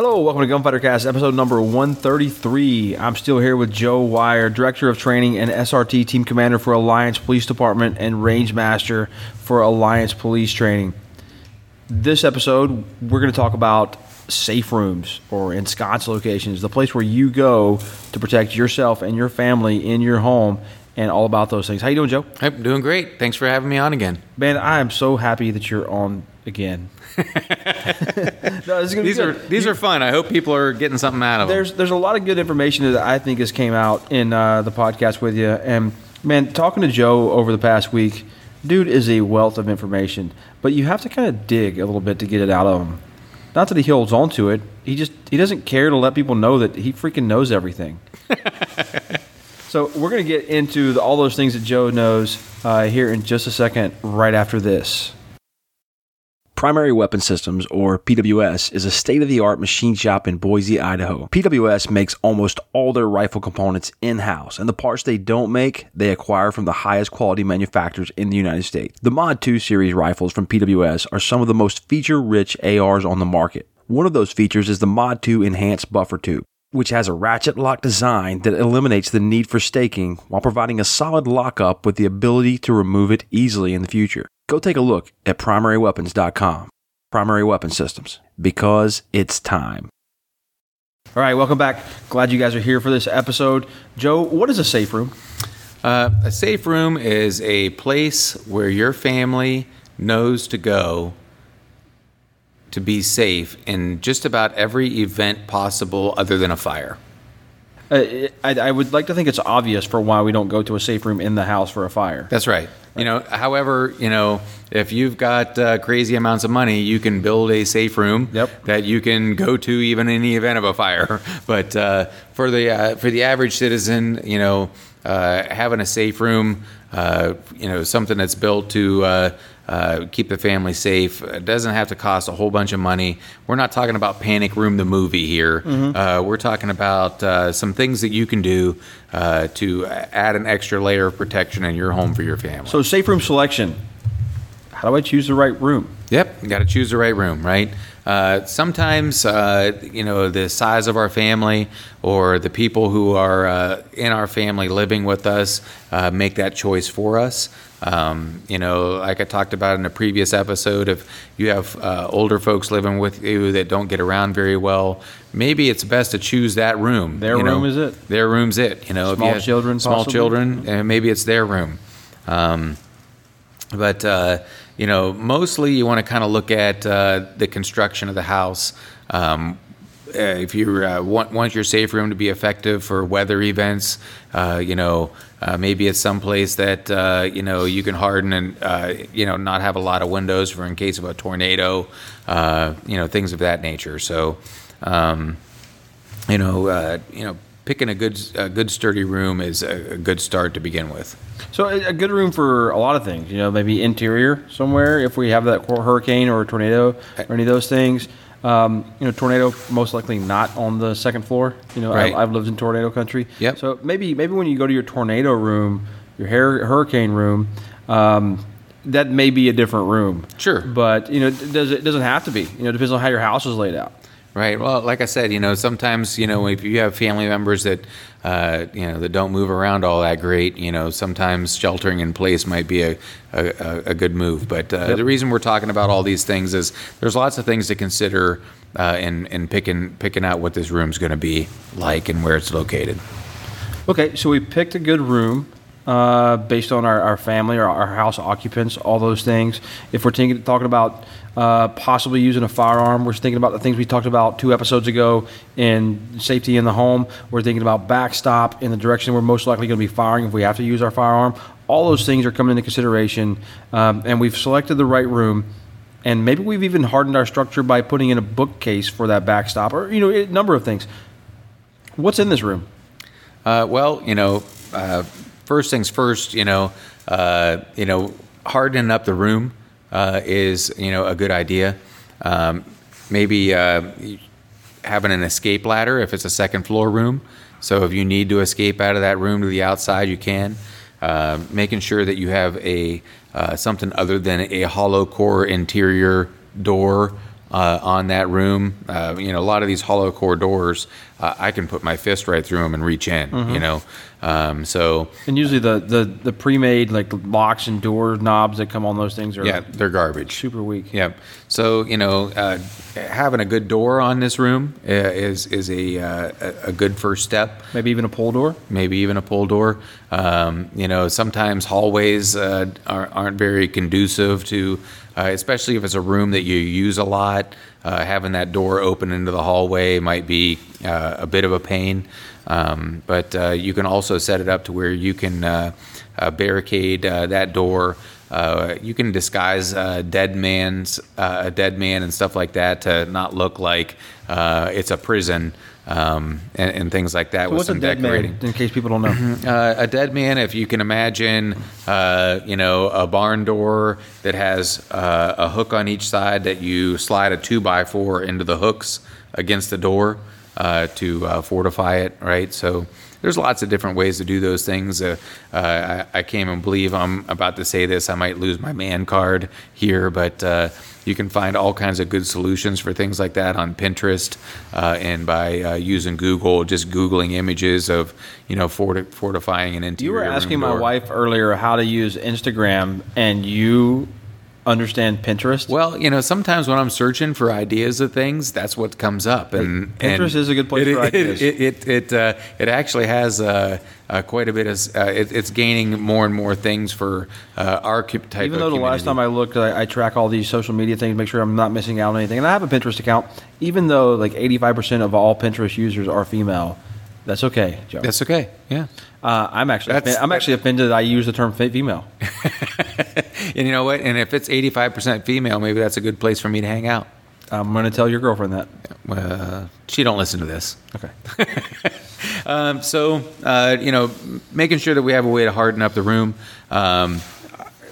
Hello, welcome to Gunfighter Cast, episode number 133. I'm still here with Joe Weyer, Director of Training and SRT Team Commander for Alliance Police Department and Range Master for Alliance Police Training. This episode, we're going to talk about safe rooms or ensconce locations, the place where you go to protect yourself and your family in your home and all about those things. How you doing, Joe? I'm doing great. Thanks for having me on again. Man, I am so happy that you're on again. no, this is gonna these are these are fun. I hope people are getting something out of there's, them. There's a lot of good information that I think has came out in uh, the podcast with you. And man, talking to Joe over the past week, dude is a wealth of information. But you have to kind of dig a little bit to get it out of him. Not that he holds on to it. He just he doesn't care to let people know that he freaking knows everything. so we're gonna get into the, all those things that Joe knows uh, here in just a second, right after this. Primary Weapon Systems, or PWS, is a state of the art machine shop in Boise, Idaho. PWS makes almost all their rifle components in house, and the parts they don't make, they acquire from the highest quality manufacturers in the United States. The Mod 2 series rifles from PWS are some of the most feature rich ARs on the market. One of those features is the Mod 2 Enhanced Buffer Tube which has a ratchet lock design that eliminates the need for staking while providing a solid lockup with the ability to remove it easily in the future. Go take a look at primaryweapons.com. Primary Weapon Systems, because it's time. All right, welcome back. Glad you guys are here for this episode. Joe, what is a safe room? Uh, a safe room is a place where your family knows to go to be safe in just about every event possible other than a fire. Uh, I, I, would like to think it's obvious for why we don't go to a safe room in the house for a fire. That's right. You know, however, you know, if you've got uh, crazy amounts of money, you can build a safe room yep. that you can go to even in the event of a fire. But uh, for the uh, for the average citizen, you know, uh, having a safe room, uh, you know, something that's built to uh, keep the family safe. It doesn't have to cost a whole bunch of money. We're not talking about Panic Room the movie here. Mm-hmm. Uh, we're talking about uh, some things that you can do uh, to add an extra layer of protection in your home for your family. So, safe room selection. How do I choose the right room? Yep, you got to choose the right room, right? Uh, sometimes, uh, you know, the size of our family or the people who are uh, in our family living with us uh, make that choice for us. Um, you know, like I talked about in a previous episode, if you have uh, older folks living with you that don't get around very well, maybe it's best to choose that room. Their you room know, is it. Their room's it. You know, small children, small possibly? children, and maybe it's their room. Um, but uh, you know, mostly you want to kind of look at uh, the construction of the house. Um, uh, if you uh, want, want your safe room to be effective for weather events, uh, you know, uh, maybe it's someplace that uh, you know you can harden and uh, you know not have a lot of windows for in case of a tornado, you know, things of that nature. So, um, you know, you know, picking a good a good sturdy room is a, a good start to begin with. So a good room for a lot of things, you know, maybe interior somewhere if we have that hurricane or a tornado or any of those things. Um, you know, tornado most likely not on the second floor. You know, right. I've, I've, lived in tornado country. Yep. So maybe maybe when you go to your tornado room, your hair, hurricane room, um, that may be a different room. Sure. But you know, does it doesn't have to be. You know, it depends on how your house is laid out. Right. Well, like I said, you know, sometimes you know if you have family members that uh, you know that don't move around all that great, you know, sometimes sheltering in place might be a a, a good move. But uh, yep. the reason we're talking about all these things is there's lots of things to consider uh, in in picking picking out what this room's going to be like and where it's located. Okay, so we picked a good room. Uh, based on our, our family or our house occupants, all those things. If we're thinking, talking about uh, possibly using a firearm. We're thinking about the things we talked about two episodes ago in safety in the home. We're thinking about backstop in the direction we're most likely going to be firing if we have to use our firearm. All those things are coming into consideration, um, and we've selected the right room. And maybe we've even hardened our structure by putting in a bookcase for that backstop, or you know, a number of things. What's in this room? Uh, well, you know, uh, first things first. You know, uh, you know, hardening up the room uh, is you know a good idea. Um, maybe uh, having an escape ladder if it's a second floor room. So if you need to escape out of that room to the outside, you can. Uh, making sure that you have a uh, something other than a hollow core interior door uh, on that room. Uh, you know, a lot of these hollow core doors, uh, I can put my fist right through them and reach in. Mm-hmm. You know, um, so And usually the, the, the pre-made like locks and door knobs that come on those things are yeah, they're garbage. super weak. Yep. So you know, uh, having a good door on this room uh, is is a uh, a a good first step. Maybe even a pull door. Maybe even a pull door. Um, you know, sometimes hallways uh, aren't very conducive to, uh, especially if it's a room that you use a lot. Uh, having that door open into the hallway might be uh, a bit of a pain. Um, but uh, you can also set it up to where you can uh, uh, barricade that door. You can disguise uh, dead man's a dead man and stuff like that to not look like it's a prison um, and, and things like that So with what's a dead decorating. man? In case people don't know. Uh, a dead man, if you can imagine, uh, you know, a barn door that has uh, a hook on each side that you slide a two by four into the hooks against the door uh, to uh, fortify it, right? So there's lots of different ways to do those things. Uh, uh, I, I can't even believe I'm about to say this. I might lose my man card here, but uh, you can find all kinds of good solutions for things like that on Pinterest uh, and by uh, using Google, just Googling images of, you know, forti- fortifying an interior. You were asking my wife earlier how to use Instagram, and you understand Pinterest. Well, you know, sometimes when I'm searching for ideas of things, that's what comes up, and Pinterest and is a good place it, for it- ideas. It it it, uh, it actually has uh, uh, quite a bit of uh, it, it's gaining more and more things for uh, our type. Even though the last time I looked, I, I track all these social media things, make sure I'm not missing out on anything. And I have a Pinterest account. Even though like 85% of all Pinterest users are female, that's okay, Joe. that's okay, yeah. uh, I'm actually That's- I'm actually offended that I use the term female. And you know what? And if it's 85% female, maybe that's a good place for me to hang out. I'm going to tell your girlfriend that. Uh, she don't listen to this. Okay. Um, so, uh, you know, making sure that we have a way to harden up the room. Um,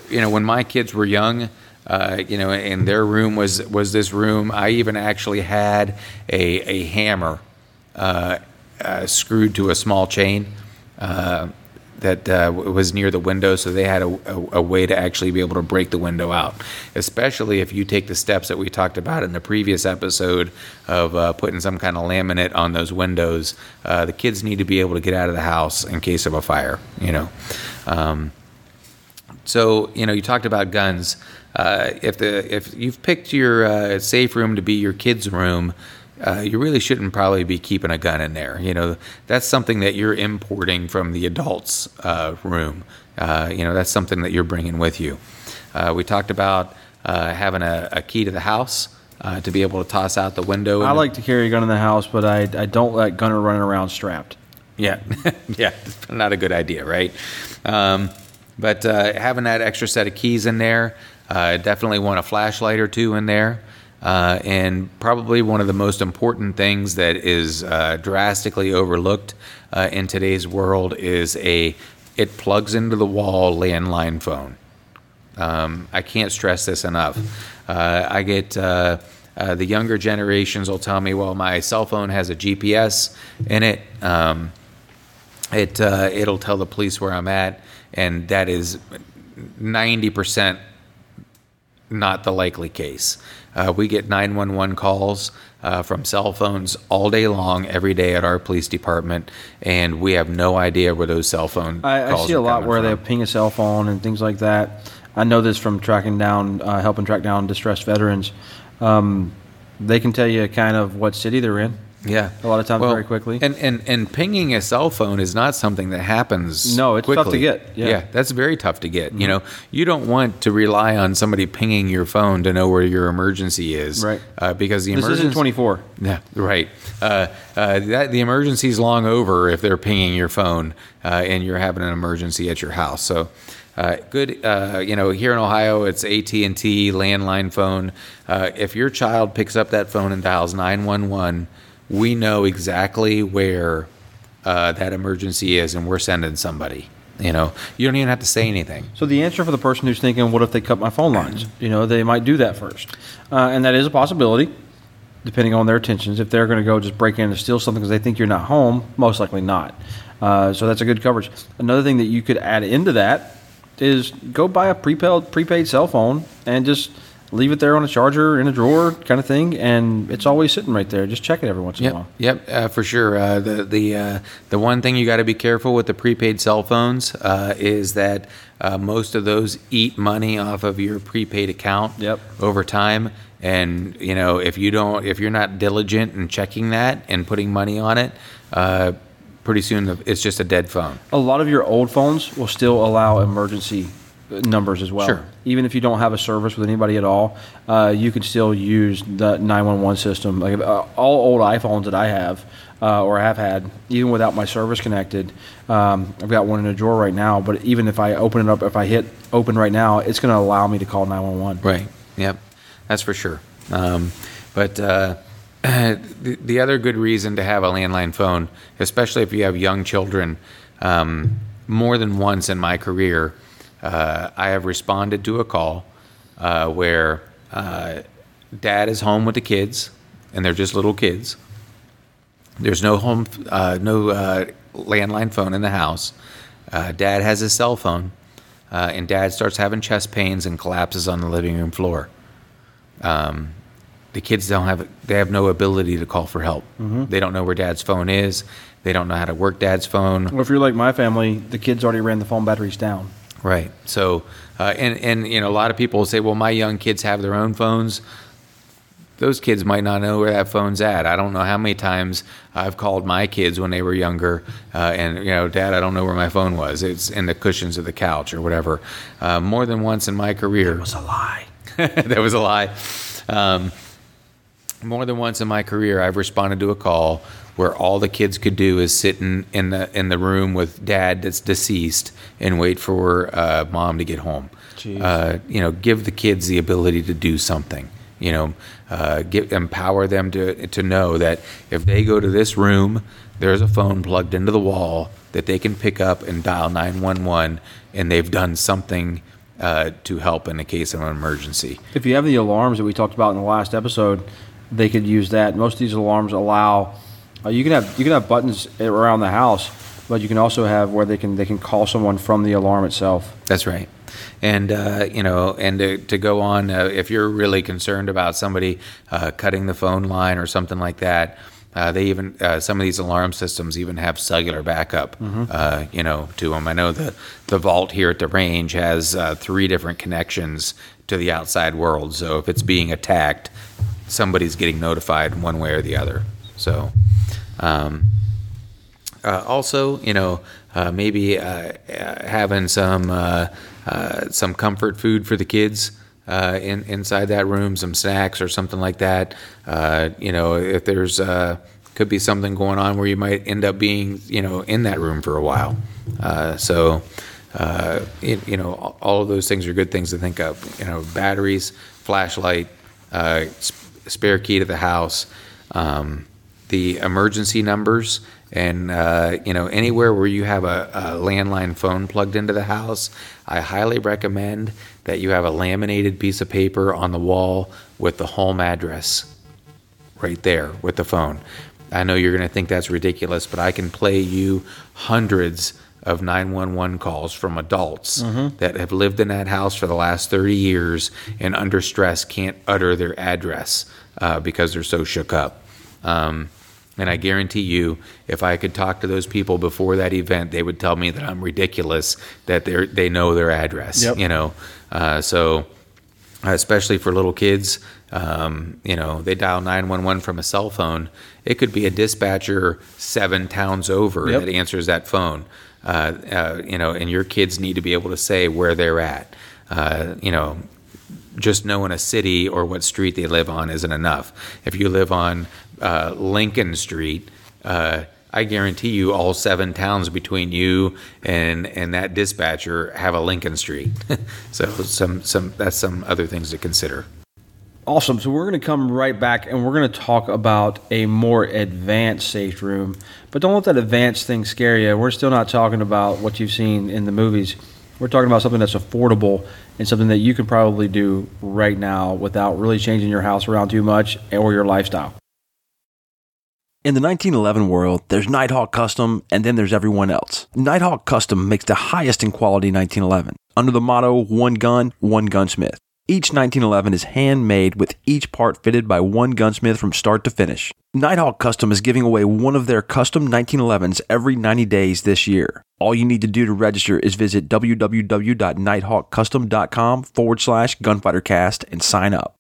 you know, when my kids were young, uh, you know, and their room was was this room. I even actually had a a hammer uh, uh, screwed to a small chain. That uh, was near the window, so they had a, a, a way to actually be able to break the window out. Especially if you take the steps that we talked about in the previous episode of uh, putting some kind of laminate on those windows. Uh, the kids need to be able to get out of the house in case of a fire. You know. Um, so you know, you talked about guns. Uh, if the if you've picked your uh, safe room to be your kids' room, uh, you really shouldn't probably be keeping a gun in there. You know, that's something that you're importing from the adults' uh, room. Uh, you know, that's something that you're bringing with you. Uh, we talked about uh, having a, a key to the house uh, to be able to toss out the window. I like to carry a gun in the house, but I, I don't let gunner running around strapped. Yeah, yeah, not a good idea, right? Um, but uh, having that extra set of keys in there, uh, definitely want a flashlight or two in there. Uh, and probably one of the most important things that is uh, drastically overlooked uh, in today's world is a it plugs into the wall landline phone. Um, I can't stress this enough. Uh, I get uh, uh, the younger generations will tell me, "Well, my cell phone has a GPS in it. Um, it it'll tell the police where I'm at," and that is ninety percent not the likely case. Uh, we get 911 calls uh, from cell phones all day long, every day at our police department, and we have no idea where those cell phone I, I see a lot where they from. ping a cell phone and things like that. I know this from tracking down, uh, helping track down distressed veterans. Um, they can tell you kind of what city they're in. Yeah, A lot of times very quickly. And and and pinging a cell phone is not something that happens. No, it's tough to get, yeah. Mm-hmm. that's very tough to get. You know, you don't want to rely on somebody pinging your phone to know where your emergency is, Right. Uh, because the This emergency isn't 24. Yeah, right. Uh, uh, that the emergency's long over if they're pinging your phone uh, and you're having an emergency at your house. So, uh, good. Uh, you know, here in Ohio, it's AT and T landline phone. Uh, if your child picks up that phone and dials nine one one, we know exactly where uh, that emergency is, and we're sending somebody. You know, you don't even have to say anything. So the answer for the person who's thinking, "What if they cut my phone lines?" You know, they might do that first, uh, and that is a possibility, depending on their intentions. If they're going to go just break in and steal something because they think you're not home, most likely not. Uh, so that's a good coverage. Another thing that you could add into that is go buy a prepaid prepaid cell phone and just leave it there on a charger in a drawer, kind of thing, and it's always sitting right there. Just check it every once in a while. yep, uh, for sure. Uh, the the uh, the one thing you got to be careful with the prepaid cell phones uh, is that uh, most of those eat money off of your prepaid account. Yep. Over time, and you know if you don't, if you're not diligent in checking that and putting money on it, uh, pretty soon it's just a dead phone. A lot of your old phones will still allow emergency numbers as well. Sure. Even if you don't have a service with anybody at all, uh, you can still use the 911 system. Like uh, all old iPhones that I have uh, or have had, even without my service connected, um, I've got one in a drawer right now. But even if I open it up, if I hit open right now, it's going to allow me to call 911. Right. Yep. That's for sure. Um, but uh, the, the other good reason to have a landline phone, especially if you have young children, um, more than once in my career, uh, I have responded to a call uh, where uh, dad is home with the kids, and they're just little kids. There's no home, uh, no uh, landline phone in the house. Uh, dad has his cell phone, uh, and dad starts having chest pains and collapses on the living room floor. Um, the kids don't have they have no ability to call for help. They don't know where dad's phone is. They don't know how to work dad's phone. Well, if you're like my family, the kids already ran the phone batteries down. Right. So, uh, and and you know, a lot of people say, "Well, my young kids have their own phones." Those kids might not know where that phone's at. I don't know how many times I've called my kids when they were younger, uh, and you know, Dad, I don't know where my phone was. It's in the cushions of the couch or whatever. Uh, more than once in my career, that was a lie. that was a lie. Um, more than once in my career, I've responded to a call where all the kids could do is sit in, in the in the room with dad that's deceased and wait for uh, mom to get home. Uh, you know, give the kids the ability to do something. You know, uh, give empower them to to know that if they go to this room, there's a phone plugged into the wall that they can pick up and dial 911, and they've done something uh, to help in the case of an emergency. If you have the alarms that we talked about in the last episode, they could use that. Most of these alarms allow uh, you can have you can have buttons around the house, but you can also have where they can they can call someone from the alarm itself. That's right. And uh, you know, and to, to go on, uh, if you're really concerned about somebody uh, cutting the phone line or something like that, uh, they even uh, some of these alarm systems even have cellular backup. Uh, you know, to them. I know the the vault here at the range has uh, three different connections to the outside world. So if it's being attacked, somebody's getting notified one way or the other. So. Um, uh, also, you know, uh, maybe uh, having some uh, uh, some comfort food for the kids uh, in, inside that room, some snacks or something like that. You know, if there's could be something going on where you might end up being, you know, in that room for a while. So. Uh, it, you know, all- of those things are good things to think of. You know, batteries, flashlight, uh, sp- spare key to the house, um, the emergency numbers, and uh, you know anywhere where you have a, a landline phone plugged into the house, I highly recommend that you have a laminated piece of paper on the wall with the home address right there with the phone. I know you're going to think that's ridiculous, but I can play you hundreds of 911 calls from adults that have lived in that house for the last 30 years and under stress can't utter their address uh, because they're so shook up. Um, and I guarantee you, if I could talk to those people before that event, they would tell me that I'm ridiculous that they they know their address. Yep. You know, uh, so especially for little kids. Um, you know, they dial 911 from a cell phone. It could be a dispatcher seven towns over Yep. that answers that phone. Uh, uh, you know, and your kids need to be able to say where they're at. Uh, you know, just knowing a city or what street they live on isn't enough. If you live on uh, Lincoln Street, uh, I guarantee you all seven towns between you and and that dispatcher have a Lincoln Street. so some some that's some other things to consider. Awesome. So we're going to come right back and we're going to talk about a more advanced safe room. But don't let that advanced thing scare you. We're still not talking about what you've seen in the movies. We're talking about something that's affordable and something that you can probably do right now without really changing your house around too much or your lifestyle. In the 1911 world, there's Nighthawk Custom and then there's everyone else. Nighthawk Custom makes the highest in quality 1911 under the motto one gun, one gunsmith. Each 1911 is handmade with each part fitted by one gunsmith from start to finish. Nighthawk Custom is giving away one of their custom 1911s every 90 days this year. All you need to do to register is visit www.nighthawkcustom.com forward slash gunfightercast and sign up.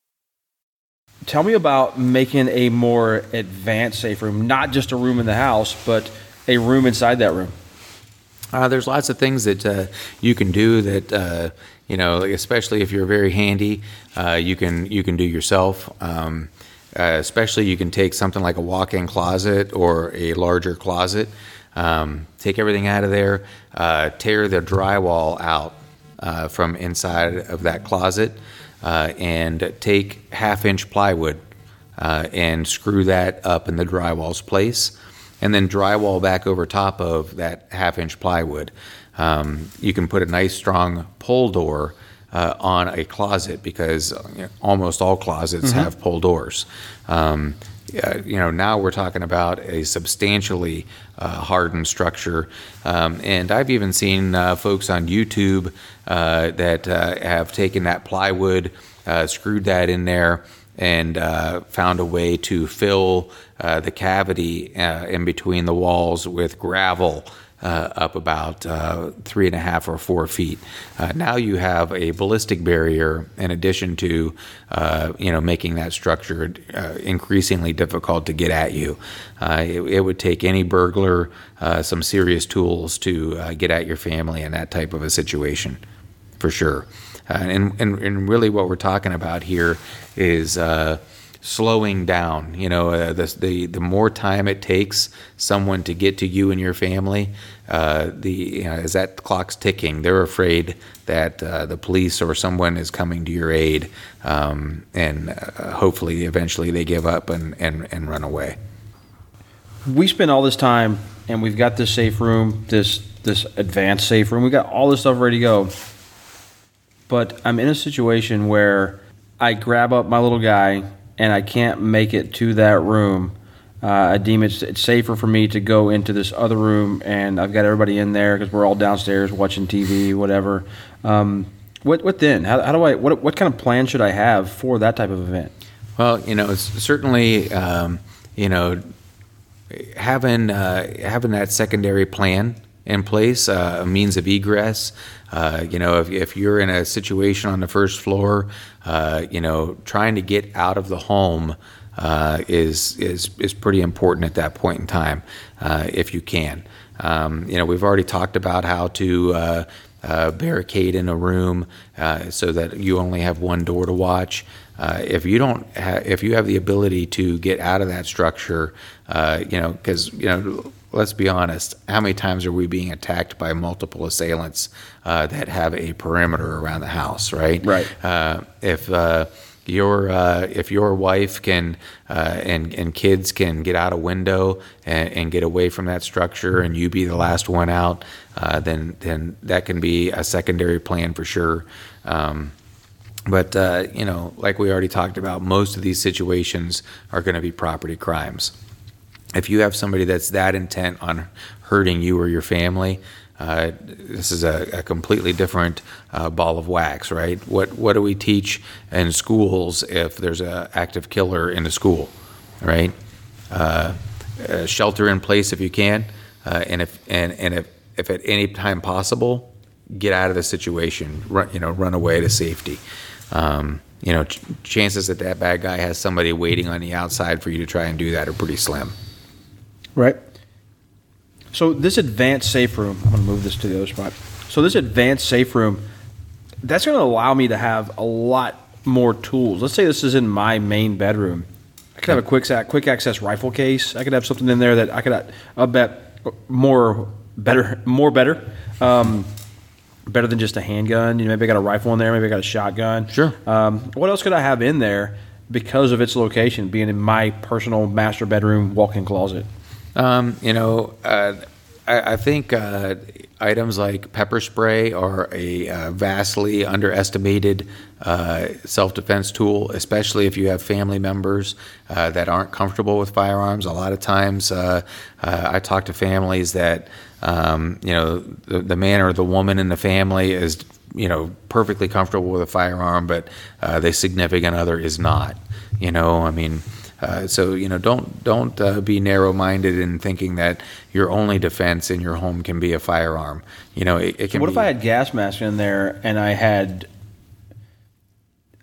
Tell me about making a more advanced safe room, not just a room in the house, but a room inside that room. Uh, there's lots of things that uh, you can do that uh, you know, especially if you're very handy, uh, you can you can do yourself. Um, uh, especially, you can take something like a walk-in closet or a larger closet, um, take everything out of there, uh, tear the drywall out from inside of that closet, uh, and take half-inch plywood uh, and screw that up in the drywall's place, and then drywall back over top of that half-inch plywood. Um, you can put a nice strong pull door uh, on a closet because you know, almost all closets mm-hmm. have pull doors. Um, uh, you know, now we're talking about a substantially uh, hardened structure. Um, and I've even seen uh, folks on YouTube uh, that uh, have taken that plywood, screwed that in there, and found a way to fill the cavity in between the walls with gravel uh, up about uh, three and a half or four feet. Uh, now you have a ballistic barrier in addition to, uh, you know, making that structure uh, increasingly difficult to get at you. Uh, it, it, would take any burglar some serious tools to get at your family in that type of a situation, for sure. and, and, and really what we're talking about here is slowing down. You know, uh, the, the the more time it takes someone to get to you and your family, uh, the you know, as that clock's ticking, they're afraid that uh, the police or someone is coming to your aid, um, and uh, hopefully, eventually, they give up and, and and run away. We spend all this time, and we've got this safe room, this this advanced safe room. We got all this stuff ready to go. But I'm in a situation where I grab up my little guy and I can't make it to that room, uh, I deem it's, it's safer for me to go into this other room, and I've got everybody in there because we're all downstairs watching TV, whatever. Um, what what then? How, how do I? What what kind of plan should I have for that type of event? Well, you know, certainly um, you know having uh, having that secondary plan in place, uh, a means of egress. Uh, you know, if, if you're in a situation on the first floor, uh, you know, trying to get out of the home uh, is is is pretty important at that point in time, uh, if you can. Um, you know, we've already talked about how to. Uh, barricade in a room so that you only have one door to watch. if you don't, ha- if you have the ability to get out of that structure, you know, because you know let's be honest, how many times are we being attacked by multiple assailants uh, that have a perimeter around the house, right? Right. Uh, if uh, your uh, if your wife can uh, and and kids can get out a window and, and, get away from that structure, and you be the last one out, uh, then then that can be a secondary plan for sure. Um, but you know, like we already talked about, most of these situations are going to be property crimes if you have somebody that's that intent on hurting you or your family, uh, this is a, a completely different uh, ball of wax, right? What what do we teach in schools if there's an active killer in the school, right? Uh, uh shelter in place if you can, uh, and if and and if, if at any time possible, get out of the situation. Run you know run away to safety. Um, you know, ch- chances that that bad guy has somebody waiting on the outside for you to try and do that are pretty slim. Right. So this advanced safe room, I'm going to move this to the other spot. So this advanced safe room, that's going to allow me to have a lot more tools. Let's say this is in my main bedroom. I could have a quick quick access rifle case. I could have something in there that I could, I bet, more better, more better, um, better than just a handgun. You know, maybe I got a rifle in there. Maybe I got a shotgun. Sure. Um, what else could I have in there because of its location, being in my personal master bedroom walk-in closet? Um, you know, uh, I, I, think uh, items like pepper spray are a uh, vastly underestimated uh, self defense tool, especially if you have family members uh, that aren't comfortable with firearms. A lot of times uh, I talk to families that, um, you know, the, the man or the woman in the family is you know, perfectly comfortable with a firearm, but uh, the significant other is not. You know, I mean, uh, so you know, don't don't uh, be narrow-minded in thinking that your only defense in your home can be a firearm. You know, it, it can. What be, if I had gas mask in there and I had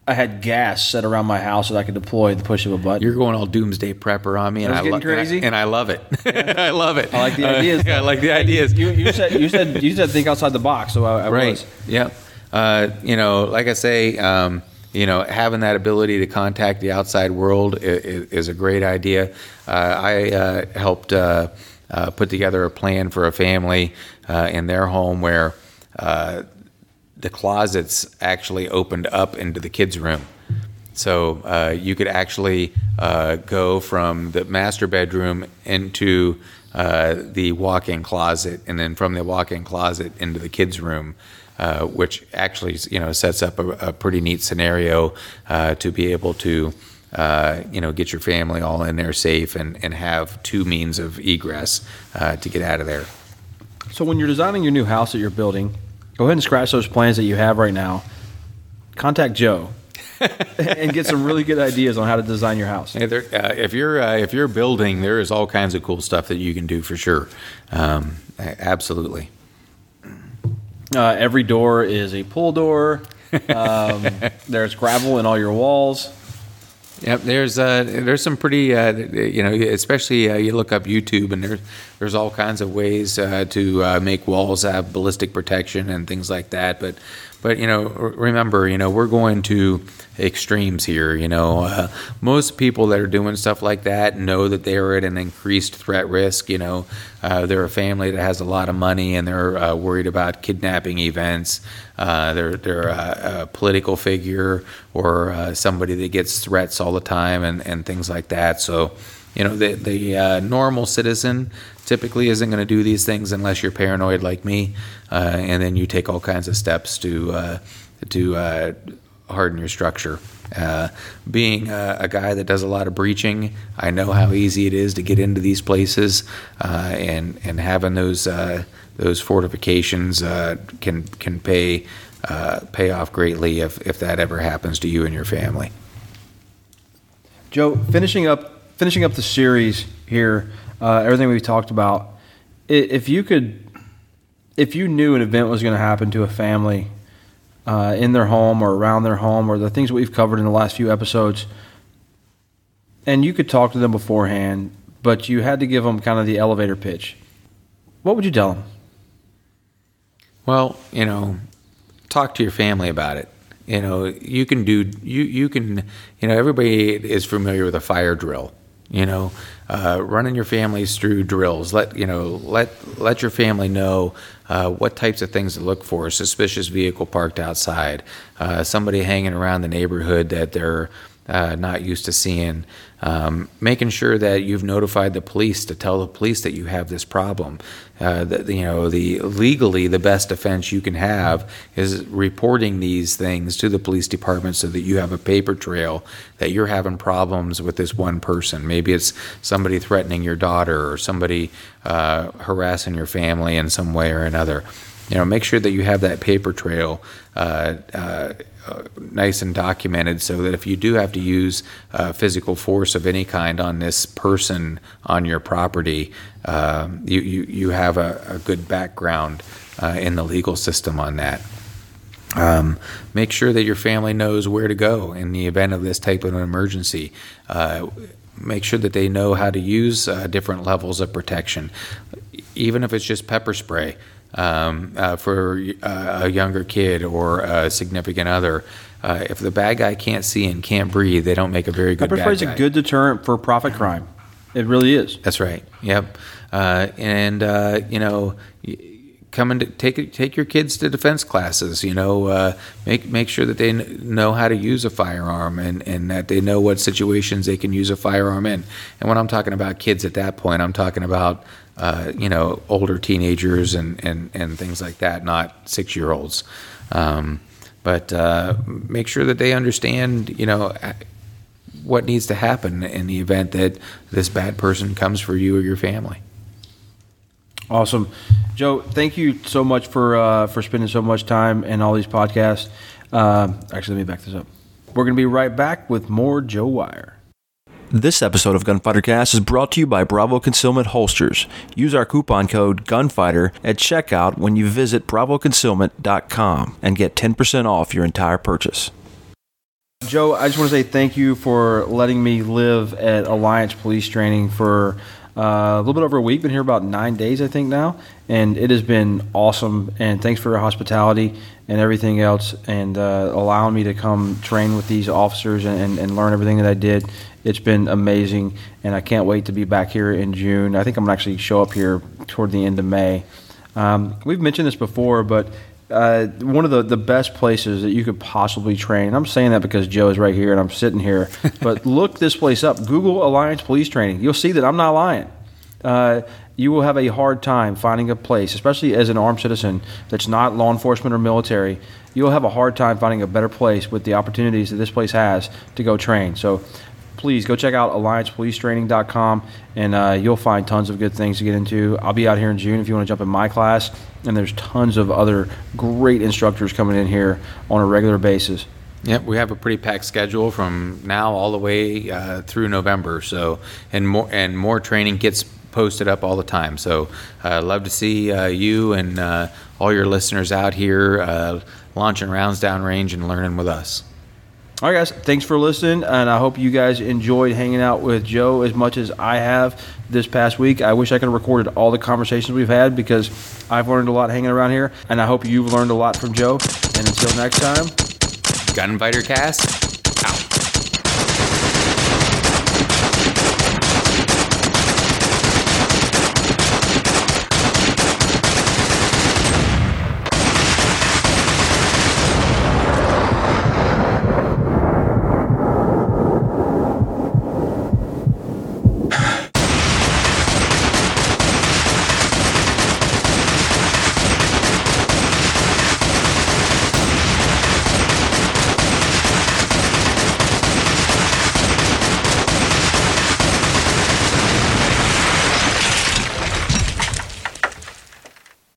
I had gas set around my house that I could deploy at the push of a button? You're going all doomsday prepper on me, and I, getting lo- and I- crazy? and I love it. I love it. I like the ideas. I like the ideas. You, you said you said you said think outside the box, so I, I right. was. Yeah. Uh, you know, like I say, um, you know, having that ability to contact the outside world is, is a great idea. Uh, I uh, helped uh, uh, put together a plan for a family uh, in their home where the closets actually opened up into the kids' room. So uh, you could actually uh, go from the master bedroom into uh, the walk-in closet, and then from the walk-in closet into the kids' room, uh, which actually you know sets up a, a pretty neat scenario uh, to be able to uh, you know get your family all in there safe and, and have two means of egress uh, to get out of there. So when you're designing your new house that you're building, go ahead and scratch those plans that you have right now. Contact Joe and get some really good ideas on how to design your house. Yeah, there, uh, if you're uh, if you're building, there is all kinds of cool stuff that you can do for sure. Um, absolutely. Uh, every door is a pull door. Um, there's gravel in all your walls. Yep, there's uh, there's some pretty uh, you know especially uh, you look up YouTube and there's there's all kinds of ways uh, to uh, make walls have ballistic protection and things like that. But but you know remember you know we're going to extremes here. You know uh, most people that are doing stuff like that know that they are at an increased threat risk. You know uh, they're a family that has a lot of money and they're uh, worried about kidnapping events. Uh, they're they're a, a political figure or uh, somebody that gets threats all the time and, and things like that. So, you know, the the uh, normal citizen typically isn't going to do these things unless you're paranoid like me, uh, and then you take all kinds of steps to uh, to uh, harden your structure. Uh, being a, a guy that does a lot of breaching, I know how easy it is to get into these places, uh, and and having those uh, those fortifications uh, can can pay uh, pay off greatly if if that ever happens to you and your family. Joe, finishing up finishing up the series here, uh, everything we've talked about. If you could, if you knew an event was going to happen to a family uh, in their home or around their home, or the things we've covered in the last few episodes, and you could talk to them beforehand, but you had to give them kind of the elevator pitch, what would you tell them? Well, you know, talk to your family about it. You know, you can do you you can you know everybody is familiar with a fire drill. You know, uh, running your families through drills. Let you know let let your family know uh, what types of things to look for. Suspicious vehicle parked outside, uh, somebody hanging around the neighborhood that they're uh, not used to seeing. Um, making sure that you've notified the police to tell the police that you have this problem. Uh, that you know the legally the best defense you can have is reporting these things to the police department so that you have a paper trail that you're having problems with this one person. Maybe it's somebody threatening your daughter or somebody uh, harassing your family in some way or another. You know, make sure that you have that paper trail uh, uh, uh, nice and documented so that if you do have to use uh, physical force of any kind on this person on your property, um, you, you, you have a, a good background uh, in the legal system on that. Um, make sure that your family knows where to go in the event of this type of an emergency. Uh, make sure that they know how to use uh, different levels of protection, even if it's just pepper spray um, uh, for uh, a younger kid or a significant other. Uh, if the bad guy can't see and can't breathe, they don't make a very good Pepper is a good deterrent for profit crime. It really is. That's right. Yep. Uh, and uh, you know, come and take take your kids to defense classes. You know, uh, make make sure that they kn- know how to use a firearm and and that they know what situations they can use a firearm in. And when I'm talking about kids at that point, I'm talking about uh, you know older teenagers and and and things like that, not six year olds. Um, but uh, make sure that they understand, you know, what needs to happen in the event that this bad person comes for you or your family. Awesome, Joe. Thank you so much for uh, for spending so much time in all these podcasts. Uh, actually, let me back this up. We're going to be right back with more Joe Weyer. This episode of Gunfighter Cast is brought to you by Bravo Concealment Holsters. Use our coupon code GUNFIGHTER at checkout when you visit bravoconcealment.com and get 10% off your entire purchase. Joe, I just want to say thank you for letting me live at Alliance Police Training for uh, a little bit over a week. Been here about nine days, I think now, and it has been awesome. And thanks for your hospitality and everything else, and uh, allowing me to come train with these officers and, and, and learn everything that I did. It's been amazing, and I can't wait to be back here in June. I think I'm gonna actually show up here toward the end of May. Um, we've mentioned this before, but uh, one of the, the best places that you could possibly train. I'm saying that because Joe is right here and I'm sitting here. but look this place up. Google Alliance Police Training. You'll see that I'm not lying. Uh, you will have a hard time finding a place, especially as an armed citizen that's not law enforcement or military. You'll have a hard time finding a better place with the opportunities that this place has to go train. So please go check out alliancepolicetraining.com and uh, you'll find tons of good things to get into. I'll be out here in June if you want to jump in my class, and there's tons of other great instructors coming in here on a regular basis. Yep, we have a pretty packed schedule from now all the way uh, through November. So, and more and more training gets posted up all the time. So, uh, love to see uh, you and uh, all your listeners out here uh, launching rounds downrange and learning with us. All right, guys, thanks for listening, and I hope you guys enjoyed hanging out with Joe as much as I have this past week. I wish I could have recorded all the conversations we've had because I've learned a lot hanging around here, and I hope you've learned a lot from Joe. And until next time, Gunfighter Cast